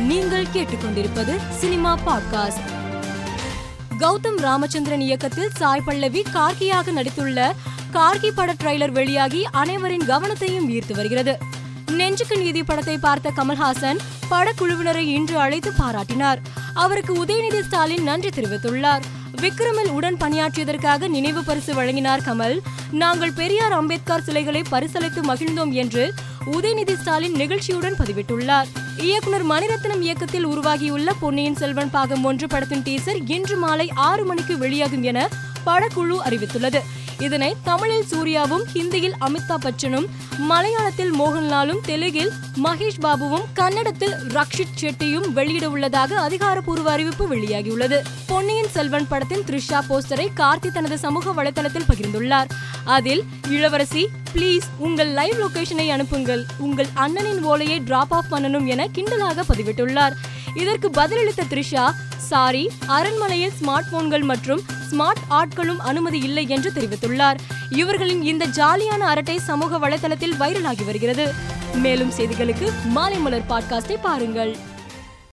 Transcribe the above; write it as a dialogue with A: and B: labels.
A: நீங்கள் கேட்டுக்கொண்டிருப்பது cinema podcast. Gautham Ramachandran இயக்கத்தில் சாய் பல்லவி கார்கியாக நடித்துள்ள கார்கி பட ட்ரைலர் வெளியாகி அனைவரின் கவனத்தையும் ஈர்த்து வருகிறது. நெஞ்சுக்கு நீதி படத்தை பார்த்த கமல்ஹாசன் படக்குழுவினரை இன்று அழைத்து பாராட்டினார். அவருக்கு உதயநிதி ஸ்டாலின் நன்றி தெரிவித்துள்ளார். விக்ரமில் உடன் பணியாற்றியதற்காக நினைவு பரிசு வழங்கினார் கமல். நாங்கள் பெரியார் அம்பேத்கர் சிலைகளை பரிசளித்து மகிழ்ந்தோம் என்று உதயநிதி ஸ்டாலின் நிகழ்ச்சியுடன் பதிவிட்டுள்ளார். இயக்குனர் மணிரத்னம் இயக்கத்தில் உருவாகியுள்ள பொன்னியின் செல்வன் பாகம் ஒன்று படத்தின் டீசர் இன்று மாலை ஆறு மணிக்கு வெளியாகும் என படக்குழு அறிவித்துள்ளது. இதனை தமிழில் சூர்யாவும் ஹிந்தியில் அமிதாப் பச்சனும் மலையாளத்தில் மோகன்லாலும் தெலுங்கில் மகேஷ் பாபுவும் கன்னடத்தில் ரக்ஷித் ஷெட்டியும் வெளியிட உள்ளதாக அதிகாரப்பூர்வ அறிவிப்பு வெளியாகியுள்ளது. பொன்னியின் செல்வன் படத்தின் த்ரிஷா போஸ்டரை கார்த்தி தனது சமூக வலைதளத்தில் பகிர்ந்துள்ளார். அதில் இளவரசி ப்ளீஸ் உங்கள் லைவ் லொகேஷனை அனுப்புங்கள். உங்கள் அண்ணனின் ஓலையை டிராப் ஆஃப் பண்ணணும் என கிண்டலாக பதிவிட்டுள்ளார். இதற்கு பதிலளித்த த்ரிஷா சாரி அரண்மனையில் ஸ்மார்ட் போன்கள் மற்றும் ஸ்மார்ட் ஆட்களும் அனுமதி இல்லை என்று தெரிவித்துள்ளார். இவர்களின் இந்த ஜாலியான அரட்டை சமூக வலைதளத்தில் வைரலாகி வருகிறது. மேலும் செய்திகளுக்கு மாலை மலர் பாட்காஸ்டை பாருங்கள்.